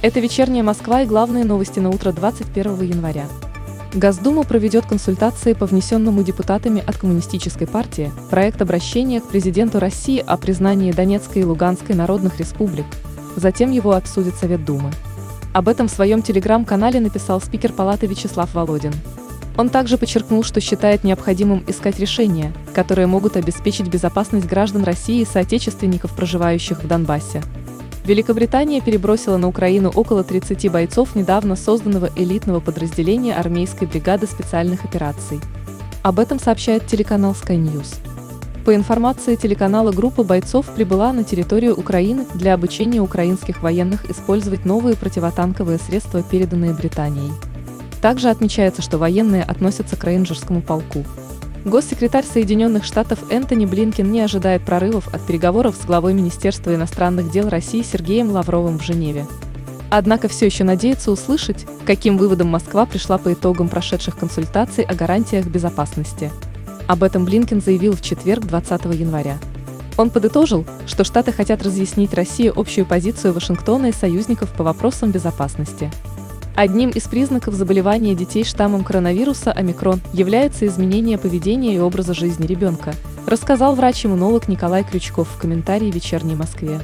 Это вечерняя Москва и главные новости на утро 21 января. Госдума проведет консультации по внесенному депутатами от Коммунистической партии проект обращения к президенту России о признании Донецкой и Луганской народных республик. Затем его обсудит Совет Думы. Об этом в своем телеграм-канале написал спикер Палаты Вячеслав Володин. Он также подчеркнул, что считает необходимым искать решения, которые могут обеспечить безопасность граждан России и соотечественников, проживающих в Донбассе. Великобритания перебросила на Украину около 30 бойцов недавно созданного элитного подразделения армейской бригады специальных операций. Об этом сообщает телеканал Sky News. По информации телеканала, группа бойцов прибыла на территорию Украины для обучения украинских военных использовать новые противотанковые средства, переданные Британией. Также отмечается, что военные относятся к рейнджерскому полку. Госсекретарь Соединенных Штатов Энтони Блинкен не ожидает прорывов от переговоров с главой Министерства иностранных дел России Сергеем Лавровым в Женеве. Однако все еще надеется услышать, каким выводом Москва пришла по итогам прошедших консультаций о гарантиях безопасности. Об этом Блинкен заявил в четверг 20 января. Он подытожил, что Штаты хотят разъяснить России общую позицию Вашингтона и союзников по вопросам безопасности. Одним из признаков заболевания детей штаммом коронавируса омикрон является изменение поведения и образа жизни ребенка, рассказал врач-иммунолог Николай Крючков в комментарии «Вечерней Москве».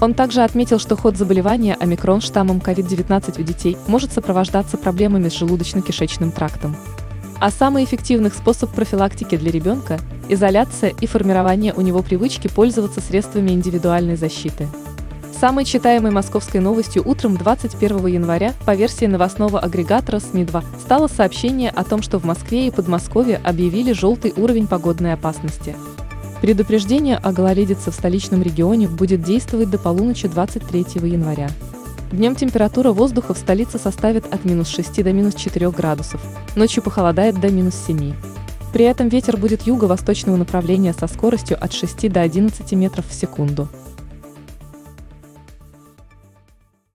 Он также отметил, что ход заболевания омикрон штаммом COVID-19 у детей может сопровождаться проблемами с желудочно-кишечным трактом. А самый эффективный способ профилактики для ребенка – изоляция и формирование у него привычки пользоваться средствами индивидуальной защиты – Самой читаемой московской новостью утром 21 января по версии новостного агрегатора СМИ-2 стало сообщение о том, что в Москве и Подмосковье объявили желтый уровень погодной опасности. Предупреждение о гололедице в столичном регионе будет действовать до полуночи 23 января. Днем температура воздуха в столице составит от минус 6 до минус 4 градусов, ночью похолодает до минус 7. При этом ветер будет юго-восточного направления со скоростью от 6 до 11 метров в секунду.